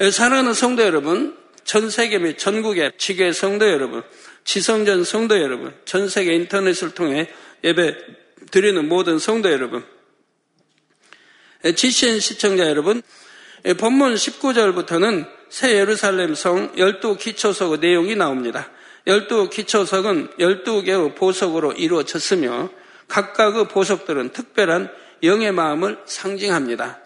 사랑하는 성도 여러분, 전 세계 및 전국의 지교의 성도 여러분, 지성전 성도 여러분, 전 세계 인터넷을 통해 예배 드리는 모든 성도 여러분, GCN 시청자 여러분, 본문 19절부터는 새 예루살렘 성 열두 기초석의 내용이 나옵니다. 열두 기초석은 열두 개의 보석으로 이루어졌으며 각각의 보석들은 특별한 영의 마음을 상징합니다.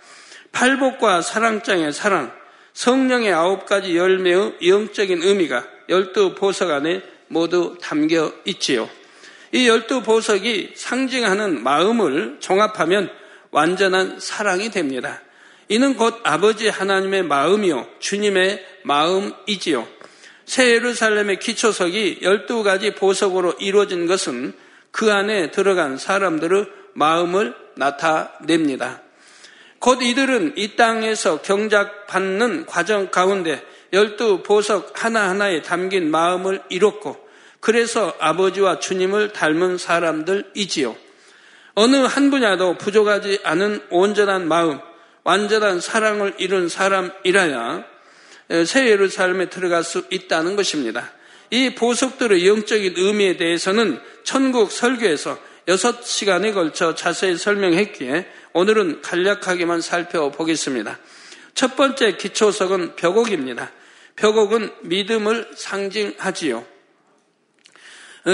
팔복과 사랑장의 사랑, 성령의 아홉 가지 열매의 영적인 의미가 열두 보석 안에 모두 담겨 있지요. 이 열두 보석이 상징하는 마음을 종합하면 완전한 사랑이 됩니다. 이는 곧 아버지 하나님의 마음이요. 주님의 마음이지요. 새 예루살렘의 기초석이 12가지 보석으로 이루어진 것은 그 안에 들어간 사람들의 마음을 나타냅니다. 곧 이들은 이 땅에서 경작받는 과정 가운데 열두 보석 하나하나에 담긴 마음을 이뤘고 그래서 아버지와 주님을 닮은 사람들이지요. 어느 한 분야도 부족하지 않은 온전한 마음, 완전한 사랑을 이룬 사람이라야 새 예루살렘에 들어갈 수 있다는 것입니다. 이 보석들의 영적인 의미에 대해서는 천국 설교에서 6시간에 걸쳐 자세히 설명했기에 오늘은 간략하게만 살펴보겠습니다. 첫 번째 기초석은 벽옥입니다. 벽옥은 믿음을 상징하지요.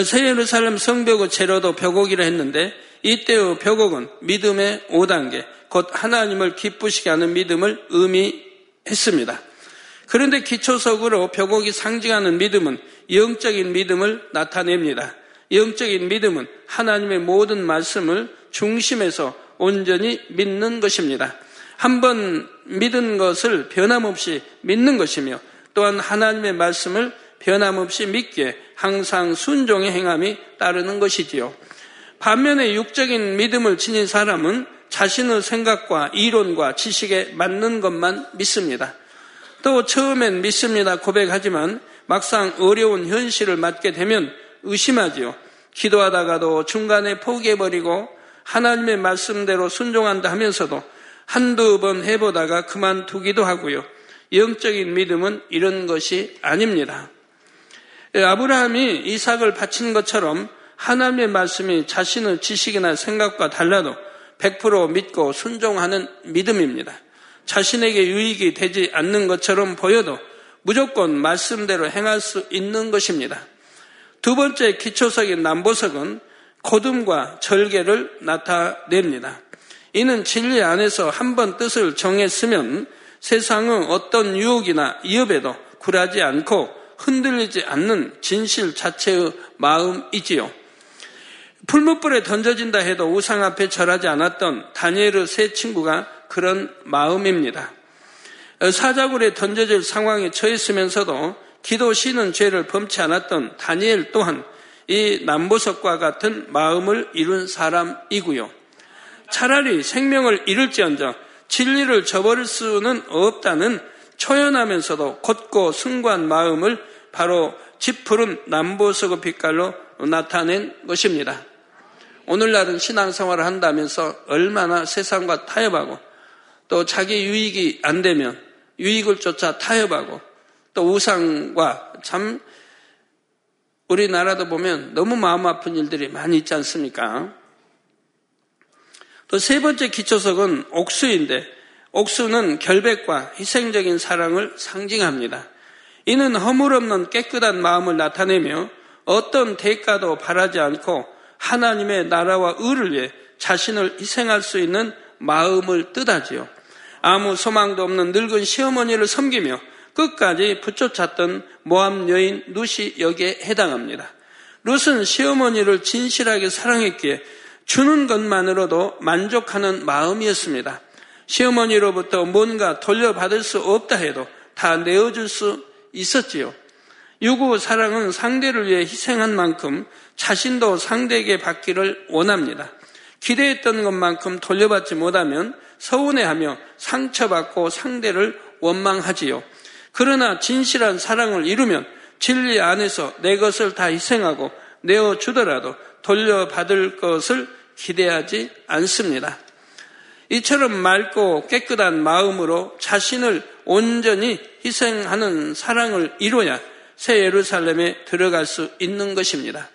새 예루살렘 성벽의 재료도 벽옥이라 했는데 이때의 벽옥은 믿음의 5단계, 곧 하나님을 기쁘시게 하는 믿음을 의미했습니다. 그런데 기초석으로 벽옥이 상징하는 믿음은 영적인 믿음을 나타냅니다. 영적인 믿음은 하나님의 모든 말씀을 중심에서 온전히 믿는 것입니다. 한번 믿은 것을 변함없이 믿는 것이며 또한 하나님의 말씀을 변함없이 믿기에 항상 순종의 행함이 따르는 것이지요. 반면에 육적인 믿음을 지닌 사람은 자신의 생각과 이론과 지식에 맞는 것만 믿습니다. 또 처음엔 믿습니다 고백하지만 막상 어려운 현실을 맞게 되면 의심하지요. 기도하다가도 중간에 포기해버리고 하나님의 말씀대로 순종한다 하면서도 한두 번 해보다가 그만두기도 하고요. 영적인 믿음은 이런 것이 아닙니다. 아브라함이 이삭을 바친 것처럼 하나님의 말씀이 자신의 지식이나 생각과 달라도 100% 믿고 순종하는 믿음입니다. 자신에게 유익이 되지 않는 것처럼 보여도 무조건 말씀대로 행할 수 있는 것입니다. 두 번째 기초석인 남보석은 고듬과 절개를 나타냅니다. 이는 진리 안에서 한 번 뜻을 정했으면 세상의 어떤 유혹이나 위협에도 굴하지 않고 흔들리지 않는 진실 자체의 마음이지요. 풀무불에 던져진다 해도 우상 앞에 절하지 않았던 다니엘의 세 친구가 그런 마음입니다. 사자굴에 던져질 상황에 처했으면서도 기도 쉬는 죄를 범치 않았던 다니엘 또한 이 남보석과 같은 마음을 이룬 사람이고요. 차라리 생명을 잃을지언정 진리를 저버릴 수는 없다는 초연하면서도 곧고 승관 마음을 바로 짙푸른 남보석의 빛깔로 나타낸 것입니다. 오늘날은 신앙생활을 한다면서 얼마나 세상과 타협하고 또 자기 유익이 안 되면 유익을 쫓아 타협하고 또 우상과 참 우리나라도 보면 너무 마음 아픈 일들이 많이 있지 않습니까? 또 세 번째 기초석은 옥수인데 옥수는 결백과 희생적인 사랑을 상징합니다. 이는 허물 없는 깨끗한 마음을 나타내며 어떤 대가도 바라지 않고 하나님의 나라와 의를 위해 자신을 희생할 수 있는 마음을 뜻하지요. 아무 소망도 없는 늙은 시어머니를 섬기며 끝까지 붙여찼던 모함 여인 룻이 여기에 해당합니다. 룻은 시어머니를 진실하게 사랑했기에 주는 것만으로도 만족하는 마음이었습니다. 시어머니로부터 뭔가 돌려받을 수 없다 해도 다 내어줄 수 있었지요. 유구 사랑은 상대를 위해 희생한 만큼 자신도 상대에게 받기를 원합니다. 기대했던 것만큼 돌려받지 못하면 서운해하며 상처받고 상대를 원망하지요. 그러나 진실한 사랑을 이루면 진리 안에서 내 것을 다 희생하고 내어 주더라도 돌려받을 것을 기대하지 않습니다. 이처럼 맑고 깨끗한 마음으로 자신을 온전히 희생하는 사랑을 이루어야 새 예루살렘에 들어갈 수 있는 것입니다.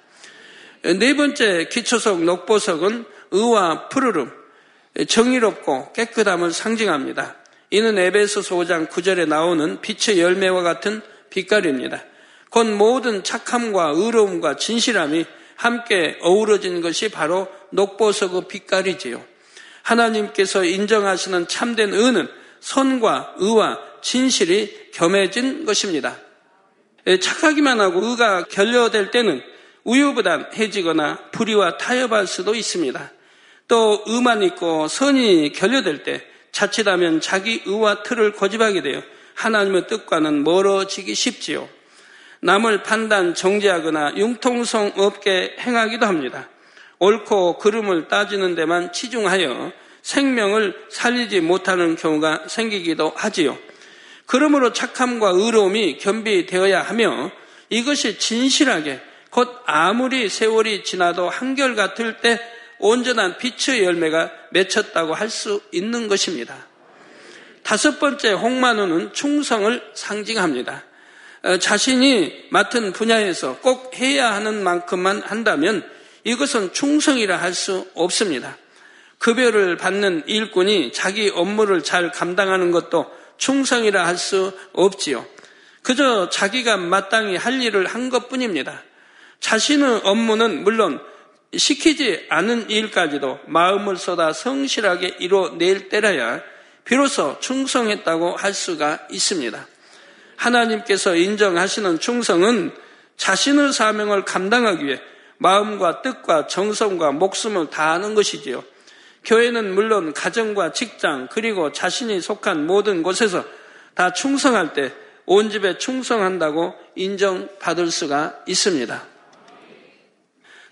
네 번째 기초석 녹보석은 의와 푸르름, 정의롭고 깨끗함을 상징합니다. 이는 에베소서 5장 9절에 나오는 빛의 열매와 같은 빛깔입니다. 곧 모든 착함과 의로움과 진실함이 함께 어우러진 것이 바로 녹보석의 빛깔이지요. 하나님께서 인정하시는 참된 의는 선과 의와 진실이 겸해진 것입니다. 예, 착하기만 하고 의가 결여될 때는 우유보단 해지거나 불의와 타협할 수도 있습니다. 또 의만 있고 선이 결여될 때 자칫하면 자기 의와 틀을 고집하게 되어 하나님의 뜻과는 멀어지기 쉽지요. 남을 판단, 정죄하거나 융통성 없게 행하기도 합니다. 옳고 그름을 따지는 데만 치중하여 생명을 살리지 못하는 경우가 생기기도 하지요. 그러므로 착함과 의로움이 겸비되어야 하며 이것이 진실하게 곧 아무리 세월이 지나도 한결같을 때 온전한 빛의 열매가 맺혔다고 할 수 있는 것입니다. 다섯 번째 홍만우는 충성을 상징합니다. 어, 자신이 맡은 분야에서 꼭 해야 하는 만큼만 한다면 이것은 충성이라 할 수 없습니다. 급여를 받는 일꾼이 자기 업무를 잘 감당하는 것도 충성이라 할 수 없지요. 그저 자기가 마땅히 할 일을 한 것 뿐입니다. 자신의 업무는 물론 시키지 않은 일까지도 마음을 쏟아 성실하게 이뤄낼 때라야 비로소 충성했다고 할 수가 있습니다. 하나님께서 인정하시는 충성은 자신의 사명을 감당하기 위해 마음과 뜻과 정성과 목숨을 다하는 것이지요. 교회는 물론 가정과 직장 그리고 자신이 속한 모든 곳에서 다 충성할 때 온 집에 충성한다고 인정받을 수가 있습니다.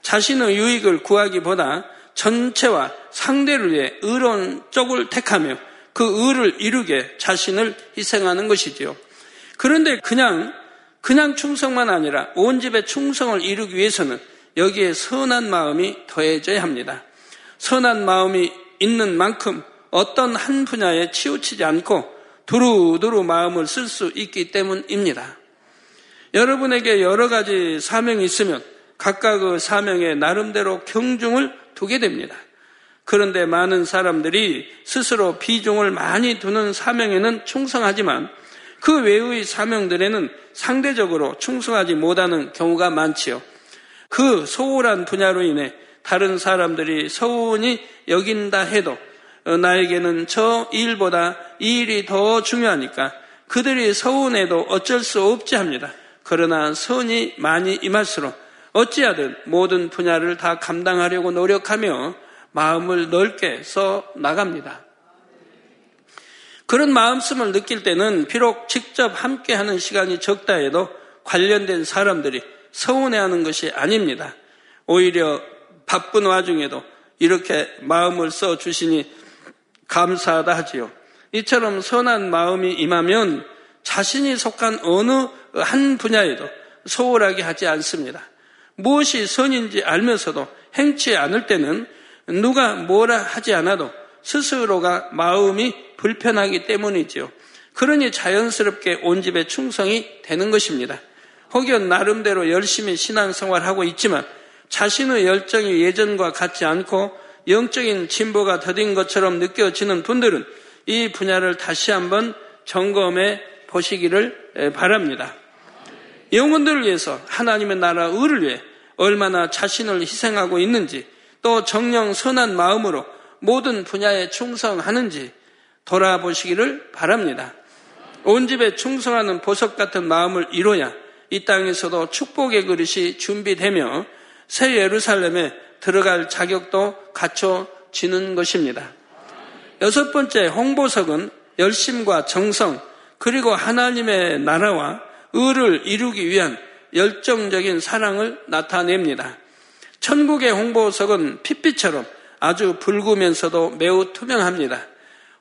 자신의 유익을 구하기보다 전체와 상대를 위해 의로운 쪽을 택하며 그 의를 이루게 자신을 희생하는 것이지요. 그런데 그냥 그냥 충성만 아니라 온 집의 충성을 이루기 위해서는 여기에 선한 마음이 더해져야 합니다. 선한 마음이 있는 만큼 어떤 한 분야에 치우치지 않고 두루두루 마음을 쓸 수 있기 때문입니다. 여러분에게 여러 가지 사명이 있으면 각각의 사명에 나름대로 경중을 두게 됩니다. 그런데 많은 사람들이 스스로 비중을 많이 두는 사명에는 충성하지만 그 외의 사명들에는 상대적으로 충성하지 못하는 경우가 많지요. 그 소홀한 분야로 인해 다른 사람들이 서운히 여긴다 해도 나에게는 저 일보다 이 일이 더 중요하니까 그들이 서운해도 어쩔 수 없지 합니다. 그러나 선이 많이 임할수록 어찌하든 모든 분야를 다 감당하려고 노력하며 마음을 넓게 써 나갑니다. 그런 마음씀을 느낄 때는 비록 직접 함께 하는 시간이 적다 해도 관련된 사람들이 서운해하는 것이 아닙니다. 오히려 바쁜 와중에도 이렇게 마음을 써 주시니 감사하다 하지요. 이처럼 선한 마음이 임하면 자신이 속한 어느 한 분야에도 소홀하게 하지 않습니다. 무엇이 선인지 알면서도 행치 않을 때는 누가 뭐라 하지 않아도 스스로가 마음이 불편하기 때문이지요. 그러니 자연스럽게 온 집에 충성이 되는 것입니다. 혹여 나름대로 열심히 신앙생활하고 있지만 자신의 열정이 예전과 같지 않고 영적인 진보가 더딘 것처럼 느껴지는 분들은 이 분야를 다시 한번 점검해 보시기를 바랍니다. 영혼들을 위해서 하나님의 나라 의를 위해 얼마나 자신을 희생하고 있는지 또 정령 선한 마음으로 모든 분야에 충성하는지 돌아보시기를 바랍니다. 온 집에 충성하는 보석 같은 마음을 이뤄야 이 땅에서도 축복의 그릇이 준비되며 새 예루살렘에 들어갈 자격도 갖춰지는 것입니다. 여섯 번째 홍보석은 열심과 정성 그리고 하나님의 나라와 의를 이루기 위한 열정적인 사랑을 나타냅니다. 천국의 홍보석은 핏빛처럼 아주 붉으면서도 매우 투명합니다.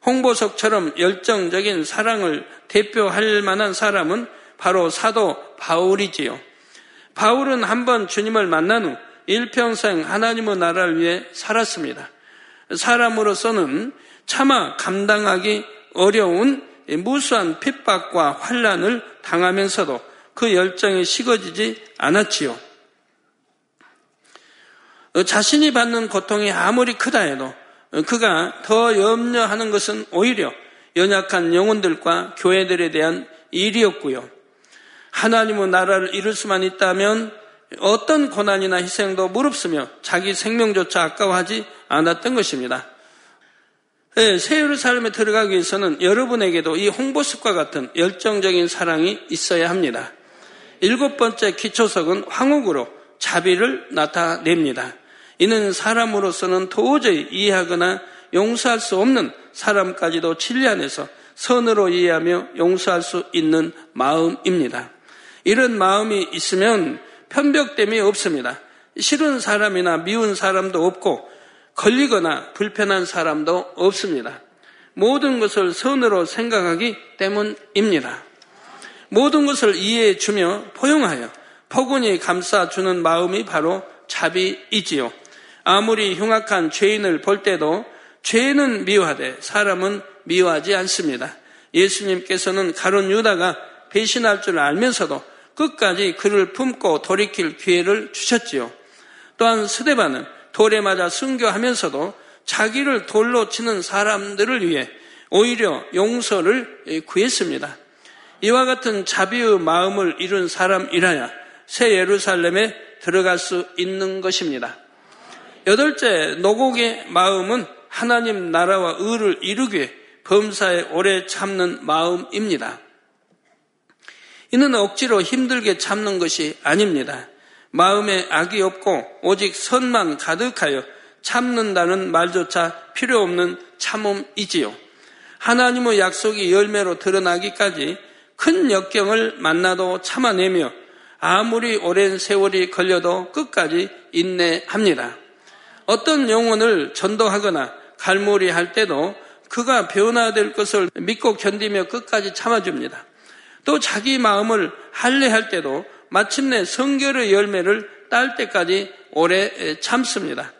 홍보석처럼 열정적인 사랑을 대표할 만한 사람은 바로 사도 바울이지요. 바울은 한번 주님을 만난 후 일평생 하나님의 나라를 위해 살았습니다. 사람으로서는 차마 감당하기 어려운 무수한 핍박과 환란을 당하면서도 그 열정이 식어지지 않았지요. 자신이 받는 고통이 아무리 크다 해도 그가 더 염려하는 것은 오히려 연약한 영혼들과 교회들에 대한 일이었고요. 하나님의 나라를 이룰 수만 있다면 어떤 고난이나 희생도 무릅쓰며 자기 생명조차 아까워하지 않았던 것입니다. 네, 새 예루살렘에 들어가기 위해서는 여러분에게도 이 홍보습과 같은 열정적인 사랑이 있어야 합니다. 일곱 번째 기초석은 황옥으로 자비를 나타냅니다. 이는 사람으로서는 도저히 이해하거나 용서할 수 없는 사람까지도 진리 안에서 선으로 이해하며 용서할 수 있는 마음입니다. 이런 마음이 있으면 편벽됨이 없습니다. 싫은 사람이나 미운 사람도 없고 걸리거나 불편한 사람도 없습니다. 모든 것을 선으로 생각하기 때문입니다. 모든 것을 이해해 주며 포용하여 포근히 감싸주는 마음이 바로 자비이지요. 아무리 흉악한 죄인을 볼 때도 죄는 미워하되 사람은 미워하지 않습니다. 예수님께서는 가론 유다가 배신할 줄 알면서도 끝까지 그를 품고 돌이킬 기회를 주셨지요. 또한 스데반은 돌에 맞아 순교하면서도 자기를 돌로 치는 사람들을 위해 오히려 용서를 구했습니다. 이와 같은 자비의 마음을 이룬 사람이라야 새 예루살렘에 들어갈 수 있는 것입니다. 여덟째, 노곡의 마음은 하나님 나라와 의를 이루기 위해 범사에 오래 참는 마음입니다. 이는 억지로 힘들게 참는 것이 아닙니다. 마음에 악이 없고 오직 선만 가득하여 참는다는 말조차 필요 없는 참음이지요. 하나님의 약속이 열매로 드러나기까지 큰 역경을 만나도 참아내며 아무리 오랜 세월이 걸려도 끝까지 인내합니다. 어떤 영혼을 전도하거나 갈무리 할 때도 그가 변화될 것을 믿고 견디며 끝까지 참아줍니다. 또 자기 마음을 할례할 때도 마침내 성결의 열매를 딸 때까지 오래 참습니다.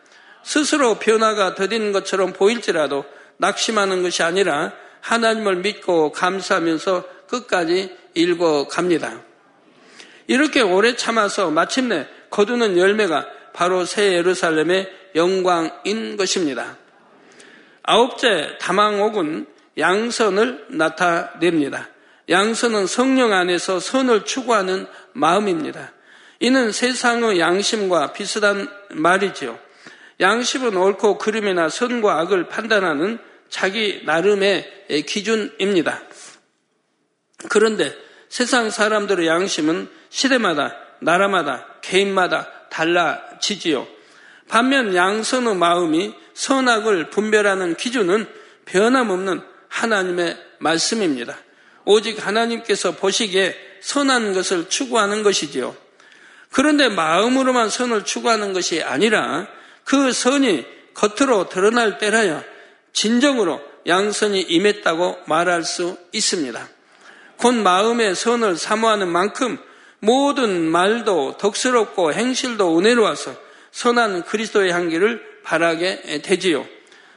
스스로 변화가 더딘 것처럼 보일지라도 낙심하는 것이 아니라 하나님을 믿고 감사하면서 끝까지 읽어 갑니다. 이렇게 오래 참아서 마침내 거두는 열매가 바로 새 예루살렘의 영광인 것입니다. 아홉째 다망옥은 양선을 나타냅니다. 양선은 성령 안에서 선을 추구하는 마음입니다. 이는 세상의 양심과 비슷한 말이지요. 양심은 옳고 그름이나 선과 악을 판단하는 자기 나름의 기준입니다. 그런데 세상 사람들의 양심은 시대마다, 나라마다, 개인마다 달라지지요. 반면 양선의 마음이 선악을 분별하는 기준은 변함없는 하나님의 말씀입니다. 오직 하나님께서 보시기에 선한 것을 추구하는 것이지요. 그런데 마음으로만 선을 추구하는 것이 아니라 그 선이 겉으로 드러날 때라야 진정으로 양선이 임했다고 말할 수 있습니다. 곧 마음의 선을 사모하는 만큼 모든 말도 덕스럽고 행실도 은혜로워서 선한 그리스도의 향기를 바라게 되지요.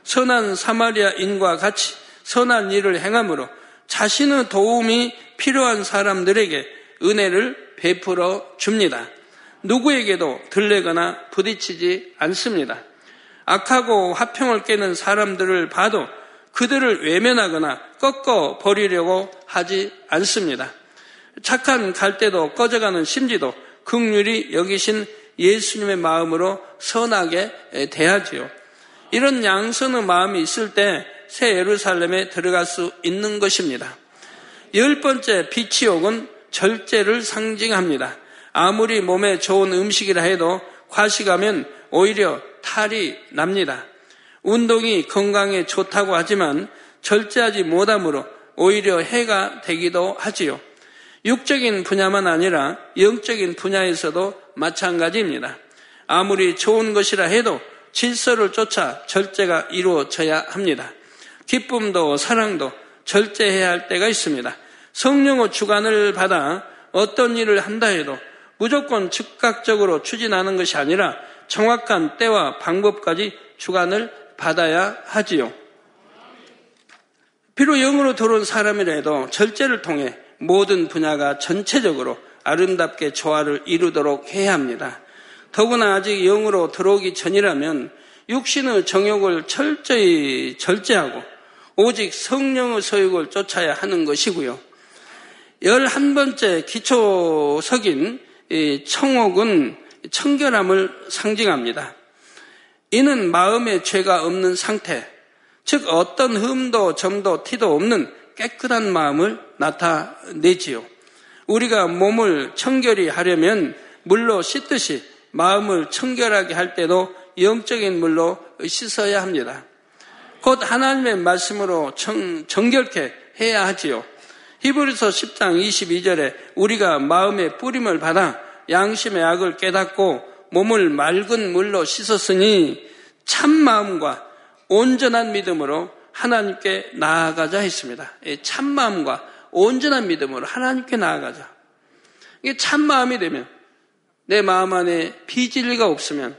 선한 사마리아인과 같이 선한 일을 행함으로 자신의 도움이 필요한 사람들에게 은혜를 베풀어 줍니다. 누구에게도 들레거나 부딪히지 않습니다. 악하고 화평을 깨는 사람들을 봐도 그들을 외면하거나 꺾어 버리려고 하지 않습니다. 착한 갈대도 꺼져가는 심지도 극률이 여기신 예수님의 마음으로 선하게 대하지요. 이런 양선의 마음이 있을 때 새 예루살렘에 들어갈 수 있는 것입니다. 열 번째 비치옥은 절제를 상징합니다. 아무리 몸에 좋은 음식이라 해도 과식하면 오히려 탈이 납니다. 운동이 건강에 좋다고 하지만 절제하지 못함으로 오히려 해가 되기도 하지요. 육적인 분야만 아니라 영적인 분야에서도 마찬가지입니다. 아무리 좋은 것이라 해도 질서를 쫓아 절제가 이루어져야 합니다. 기쁨도 사랑도 절제해야 할 때가 있습니다. 성령의 주관을 받아 어떤 일을 한다 해도 무조건 즉각적으로 추진하는 것이 아니라 정확한 때와 방법까지 주관을 받아야 하지요. 비록 영으로 들어온 사람이라도 절제를 통해 모든 분야가 전체적으로 아름답게 조화를 이루도록 해야 합니다. 더구나 아직 영으로 들어오기 전이라면 육신의 정욕을 철저히 절제하고 오직 성령의 소욕을 쫓아야 하는 것이고요. 열한 번째 기초석인 청옥은 청결함을 상징합니다. 이는 마음의 죄가 없는 상태, 즉 어떤 흠도 점도 티도 없는 깨끗한 마음을 나타내지요. 우리가 몸을 청결히 하려면 물로 씻듯이 마음을 청결하게 할 때도 영적인 물로 씻어야 합니다. 곧 하나님의 말씀으로 정, 정결케 해야 하지요. 히브리서 10장 22절에 우리가 마음의 뿌림을 받아 양심의 악을 깨닫고 몸을 맑은 물로 씻었으니 참 마음과 온전한 믿음으로 하나님께 나아가자 했습니다. 참 마음과 온전한 믿음으로 하나님께 나아가자. 이게 참 마음이 되면 내 마음 안에 비진리가 없으면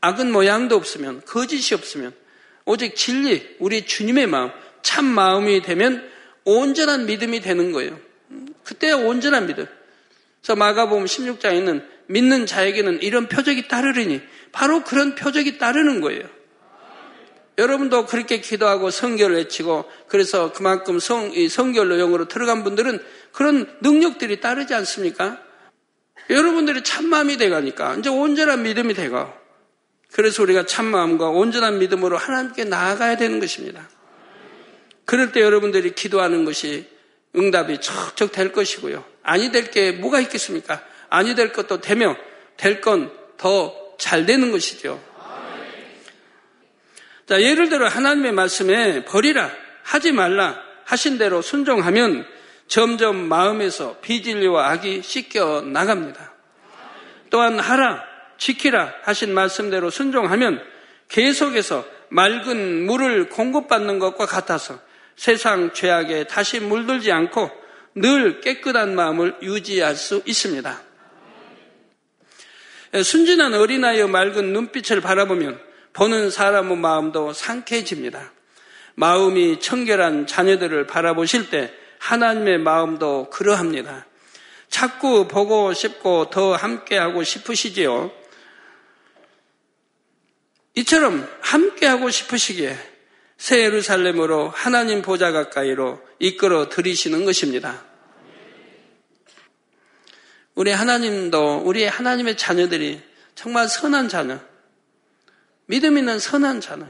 악은 모양도 없으면 거짓이 없으면 오직 진리 우리 주님의 마음 참 마음이 되면 온전한 믿음이 되는 거예요. 그때야 온전한 믿음. 그래서 마가복음 16장에는 믿는 자에게는 이런 표적이 따르리니 바로 그런 표적이 따르는 거예요. 여러분도 그렇게 기도하고 성결을 외치고 그래서 그만큼 성, 성결로 영으로 들어간 분들은 그런 능력들이 따르지 않습니까? 여러분들이 참마음이 돼가니까 이제 온전한 믿음이 되고 그래서 우리가 참마음과 온전한 믿음으로 하나님께 나아가야 되는 것입니다. 그럴 때 여러분들이 기도하는 것이 응답이 척척 될 것이고요. 아니 될 게 뭐가 있겠습니까? 아니 될 것도 되며 될 건 더 잘 되는 것이죠. 자, 예를 들어 하나님의 말씀에 버리라, 하지 말라 하신 대로 순종하면 점점 마음에서 비진리와 악이 씻겨 나갑니다. 또한 하라, 지키라 하신 말씀대로 순종하면 계속해서 맑은 물을 공급받는 것과 같아서 세상 죄악에 다시 물들지 않고 늘 깨끗한 마음을 유지할 수 있습니다. 순진한 어린아이의 맑은 눈빛을 바라보면 보는 사람의 마음도 상쾌해집니다. 마음이 청결한 자녀들을 바라보실 때 하나님의 마음도 그러합니다. 자꾸 보고 싶고 더 함께하고 싶으시지요. 이처럼 함께하고 싶으시기에 새 예루살렘으로 하나님 보좌 가까이로 이끌어 들이시는 것입니다. 우리 하나님도 우리 하나님의 자녀들이 정말 선한 자녀, 믿음 있는 선한 자녀,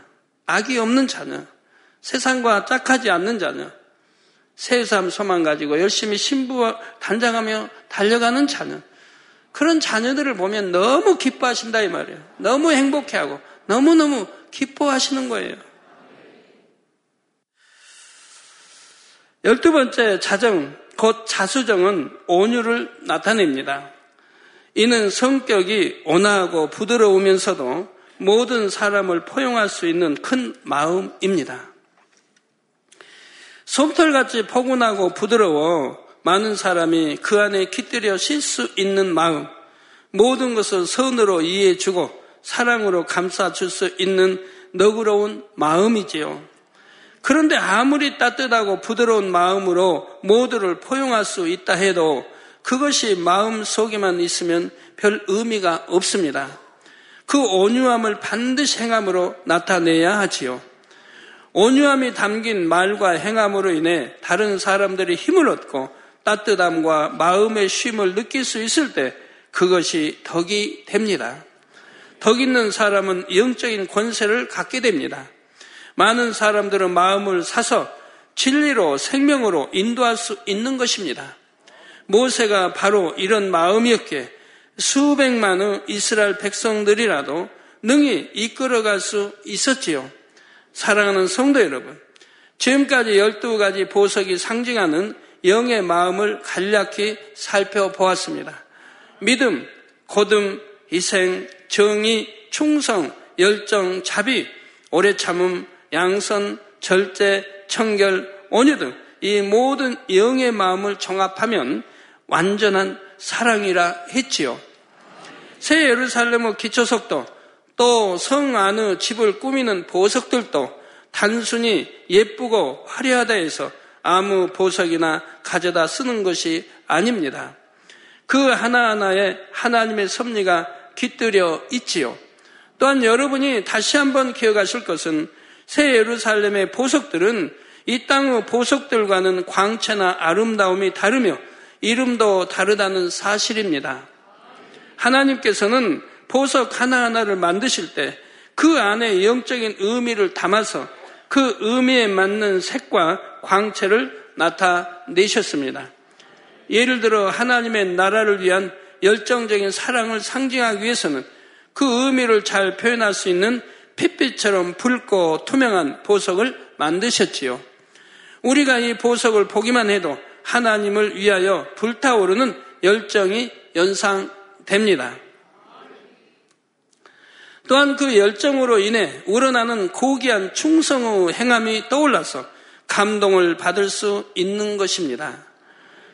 악이 없는 자녀, 세상과 짝하지 않는 자녀, 새삼 소망 가지고 열심히 신부 단장하며 달려가는 자녀, 그런 자녀들을 보면 너무 기뻐하신다 이 말이에요. 너무 행복해하고 너무너무 기뻐하시는 거예요. 열두 번째 자정, 곧 자수정은 온유를 나타냅니다. 이는 성격이 온화하고 부드러우면서도 모든 사람을 포용할 수 있는 큰 마음입니다. 솜털같이 포근하고 부드러워 많은 사람이 그 안에 깃들여 쉴 수 있는 마음, 모든 것을 선으로 이해해주고 사랑으로 감싸줄 수 있는 너그러운 마음이지요. 그런데 아무리 따뜻하고 부드러운 마음으로 모두를 포용할 수 있다 해도 그것이 마음 속에만 있으면 별 의미가 없습니다. 그 온유함을 반드시 행함으로 나타내야 하지요. 온유함이 담긴 말과 행함으로 인해 다른 사람들이 힘을 얻고 따뜻함과 마음의 쉼을 느낄 수 있을 때 그것이 덕이 됩니다. 덕 있는 사람은 영적인 권세를 갖게 됩니다. 많은 사람들은 마음을 사서 진리로 생명으로 인도할 수 있는 것입니다. 모세가 바로 이런 마음이었기에 수백만의 이스라엘 백성들이라도 능히 이끌어갈 수 있었지요. 사랑하는 성도 여러분, 지금까지 열두 가지 보석이 상징하는 영의 마음을 간략히 살펴보았습니다. 믿음, 고듬, 희생, 정의, 충성, 열정, 자비, 오래 참음, 양선, 절제, 청결, 온유 등 이 모든 영의 마음을 종합하면 완전한 사랑이라 했지요. 새 예루살렘의 기초석도 또 성 안의 집을 꾸미는 보석들도 단순히 예쁘고 화려하다 해서 아무 보석이나 가져다 쓰는 것이 아닙니다. 그 하나하나에 하나님의 섭리가 깃들여 있지요. 또한 여러분이 다시 한번 기억하실 것은 새 예루살렘의 보석들은 이 땅의 보석들과는 광채나 아름다움이 다르며 이름도 다르다는 사실입니다. 하나님께서는 보석 하나하나를 만드실 때 그 안에 영적인 의미를 담아서 그 의미에 맞는 색과 광채를 나타내셨습니다. 예를 들어 하나님의 나라를 위한 열정적인 사랑을 상징하기 위해서는 그 의미를 잘 표현할 수 있는 핏빛처럼 붉고 투명한 보석을 만드셨지요. 우리가 이 보석을 보기만 해도 하나님을 위하여 불타오르는 열정이 연상됩니다. 또한 그 열정으로 인해 우러나는 고귀한 충성의 행함이 떠올라서 감동을 받을 수 있는 것입니다.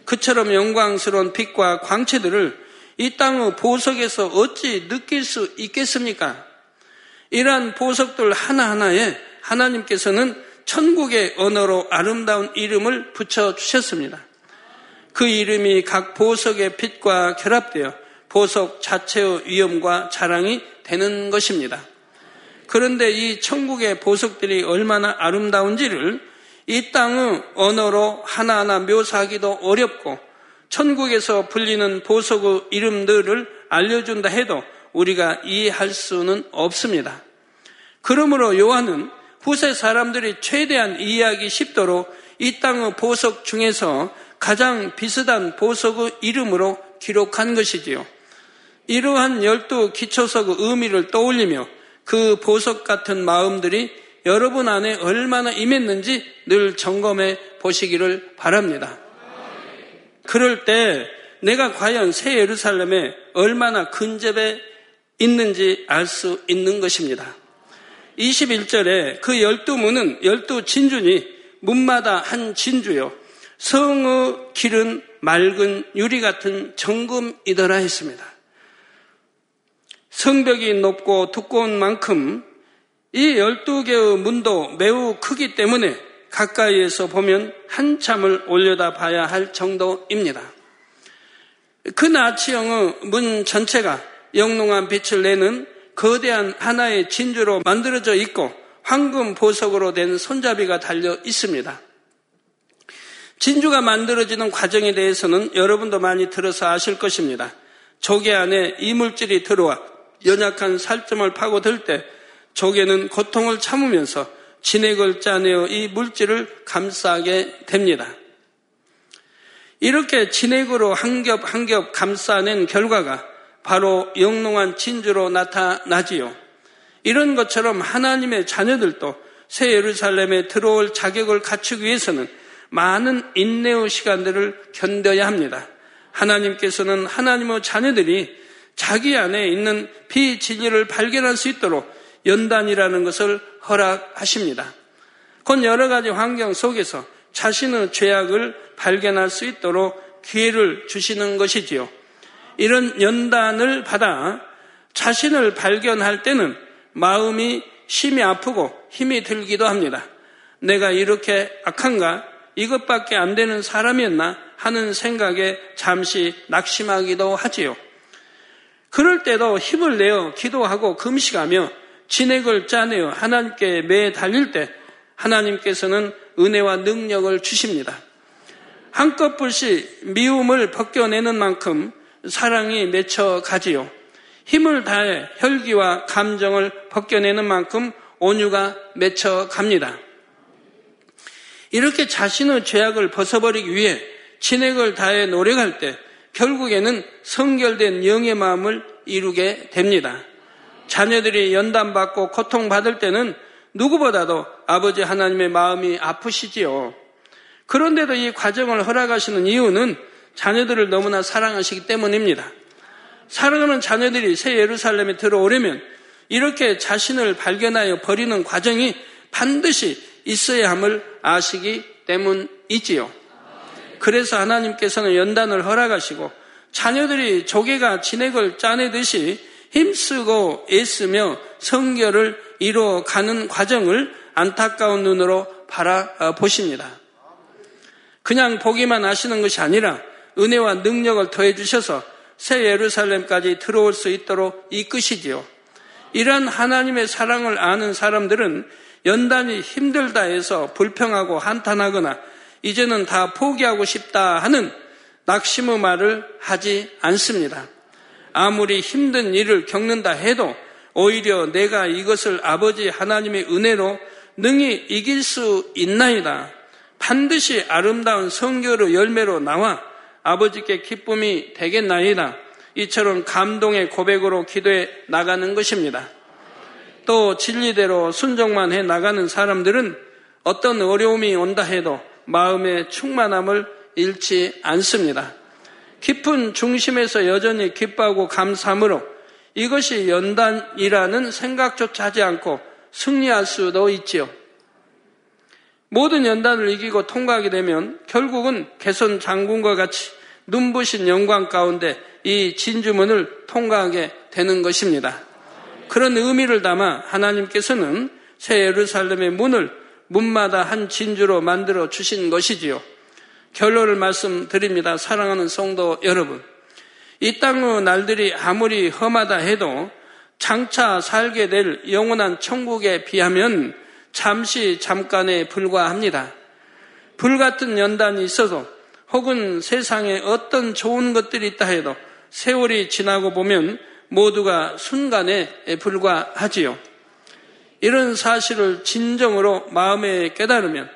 그처럼 영광스러운 빛과 광채들을 이 땅의 보석에서 어찌 느낄 수 있겠습니까? 이러한 보석들 하나하나에 하나님께서는 천국의 언어로 아름다운 이름을 붙여 주셨습니다. 그 이름이 각 보석의 빛과 결합되어 보석 자체의 위엄과 자랑이 되는 것입니다. 그런데 이 천국의 보석들이 얼마나 아름다운지를 이 땅의 언어로 하나하나 묘사하기도 어렵고 천국에서 불리는 보석의 이름들을 알려준다 해도 우리가 이해할 수는 없습니다. 그러므로 요한은 후세 사람들이 최대한 이해하기 쉽도록 이 땅의 보석 중에서 가장 비슷한 보석의 이름으로 기록한 것이지요. 이러한 열두 기초석의 의미를 떠올리며 그 보석 같은 마음들이 여러분 안에 얼마나 임했는지 늘 점검해 보시기를 바랍니다. 그럴 때 내가 과연 새 예루살렘에 얼마나 근접해 있는지 알 수 있는 것입니다. 21절에 그 열두 문은 열두 진주니 문마다 한 진주요. 성의 길은 맑은 유리 같은 정금이더라 했습니다. 성벽이 높고 두꺼운 만큼 이 열두 개의 문도 매우 크기 때문에 가까이에서 보면 한참을 올려다 봐야 할 정도입니다. 그 나치형의 문 전체가 영롱한 빛을 내는 거대한 하나의 진주로 만들어져 있고 황금 보석으로 된 손잡이가 달려 있습니다. 진주가 만들어지는 과정에 대해서는 여러분도 많이 들어서 아실 것입니다. 조개 안에 이물질이 들어와 연약한 살점을 파고들 때 조개는 고통을 참으면서 진액을 짜내어 이 물질을 감싸게 됩니다. 이렇게 진액으로 한 겹 한 겹 감싸낸 결과가 바로 영롱한 진주로 나타나지요. 이런 것처럼 하나님의 자녀들도 새 예루살렘에 들어올 자격을 갖추기 위해서는 많은 인내의 시간들을 견뎌야 합니다. 하나님께서는 하나님의 자녀들이 자기 안에 있는 비진리를 발견할 수 있도록 연단이라는 것을 허락하십니다. 곧 여러 가지 환경 속에서 자신의 죄악을 발견할 수 있도록 기회를 주시는 것이지요. 이런 연단을 받아 자신을 발견할 때는 마음이 심히 아프고 힘이 들기도 합니다. 내가 이렇게 악한가? 이것밖에 안 되는 사람이었나? 하는 생각에 잠시 낙심하기도 하지요. 그럴 때도 힘을 내어 기도하고 금식하며 진액을 짜내어 하나님께 매 달릴 때 하나님께서는 은혜와 능력을 주십니다. 한껏불씨 미움을 벗겨내는 만큼 사랑이 맺혀 가지요. 힘을 다해 혈기와 감정을 벗겨내는 만큼 온유가 맺혀 갑니다. 이렇게 자신의 죄악을 벗어버리기 위해 진액을 다해 노력할 때 결국에는 성결된 영의 마음을 이루게 됩니다. 자녀들이 연단받고 고통받을 때는 누구보다도 아버지 하나님의 마음이 아프시지요. 그런데도 이 과정을 허락하시는 이유는 자녀들을 너무나 사랑하시기 때문입니다. 사랑하는 자녀들이 새 예루살렘에 들어오려면 이렇게 자신을 발견하여 버리는 과정이 반드시 있어야 함을 아시기 때문이지요. 그래서 하나님께서는 연단을 허락하시고 자녀들이 조개가 진액을 짜내듯이 힘쓰고 애쓰며 성결을 이루어가는 과정을 안타까운 눈으로 바라보십니다. 그냥 보기만 하시는 것이 아니라 은혜와 능력을 더해 주셔서 새 예루살렘까지 들어올 수 있도록 이끄시지요. 이러한 하나님의 사랑을 아는 사람들은 연단이 힘들다 해서 불평하고 한탄하거나 이제는 다 포기하고 싶다 하는 낙심의 말을 하지 않습니다. 아무리 힘든 일을 겪는다 해도 오히려 내가 이것을 아버지 하나님의 은혜로 능히 이길 수 있나이다. 반드시 아름다운 성결의 열매로 나와 아버지께 기쁨이 되겠나이다. 이처럼 감동의 고백으로 기도해 나가는 것입니다. 또 진리대로 순종만 해 나가는 사람들은 어떤 어려움이 온다 해도 마음의 충만함을 잃지 않습니다. 깊은 중심에서 여전히 기뻐하고 감사함으로 이것이 연단이라는 생각조차 하지 않고 승리할 수도 있지요. 모든 연단을 이기고 통과하게 되면 결국은 개선 장군과 같이 눈부신 영광 가운데 이 진주문을 통과하게 되는 것입니다. 그런 의미를 담아 하나님께서는 새 예루살렘의 문을 문마다 한 진주로 만들어 주신 것이지요. 결론을 말씀드립니다. 사랑하는 성도 여러분. 이 땅의 날들이 아무리 험하다 해도 장차 살게 될 영원한 천국에 비하면 잠시 잠깐에 불과합니다. 불같은 연단이 있어도 혹은 세상에 어떤 좋은 것들이 있다 해도 세월이 지나고 보면 모두가 순간에 불과하지요. 이런 사실을 진정으로 마음에 깨달으면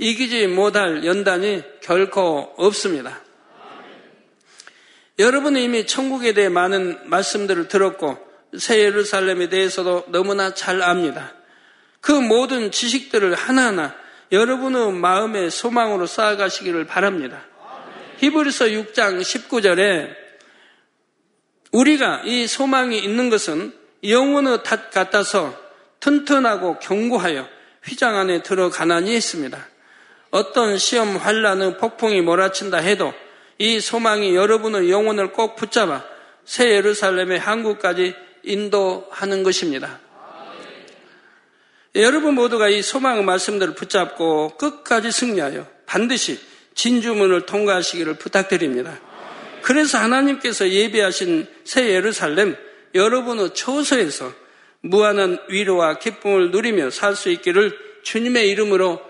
이기지 못할 연단이 결코 없습니다. 여러분은 이미 천국에 대해 많은 말씀들을 들었고 새 예루살렘에 대해서도 너무나 잘 압니다. 그 모든 지식들을 하나하나 여러분의 마음의 소망으로 쌓아가시기를 바랍니다. 히브리서 6장 19절에 우리가 이 소망이 있는 것은 영혼의 탓 같아서 튼튼하고 견고하여 휘장 안에 들어가나니 했습니다. 어떤 시험 환란의 폭풍이 몰아친다 해도 이 소망이 여러분의 영혼을 꼭 붙잡아 새 예루살렘의 한국까지 인도하는 것입니다. 여러분 모두가 이 소망의 말씀들을 붙잡고 끝까지 승리하여 반드시 진주문을 통과하시기를 부탁드립니다. 그래서 하나님께서 예비하신 새 예루살렘 여러분의 처소에서 무한한 위로와 기쁨을 누리며 살 수 있기를 주님의 이름으로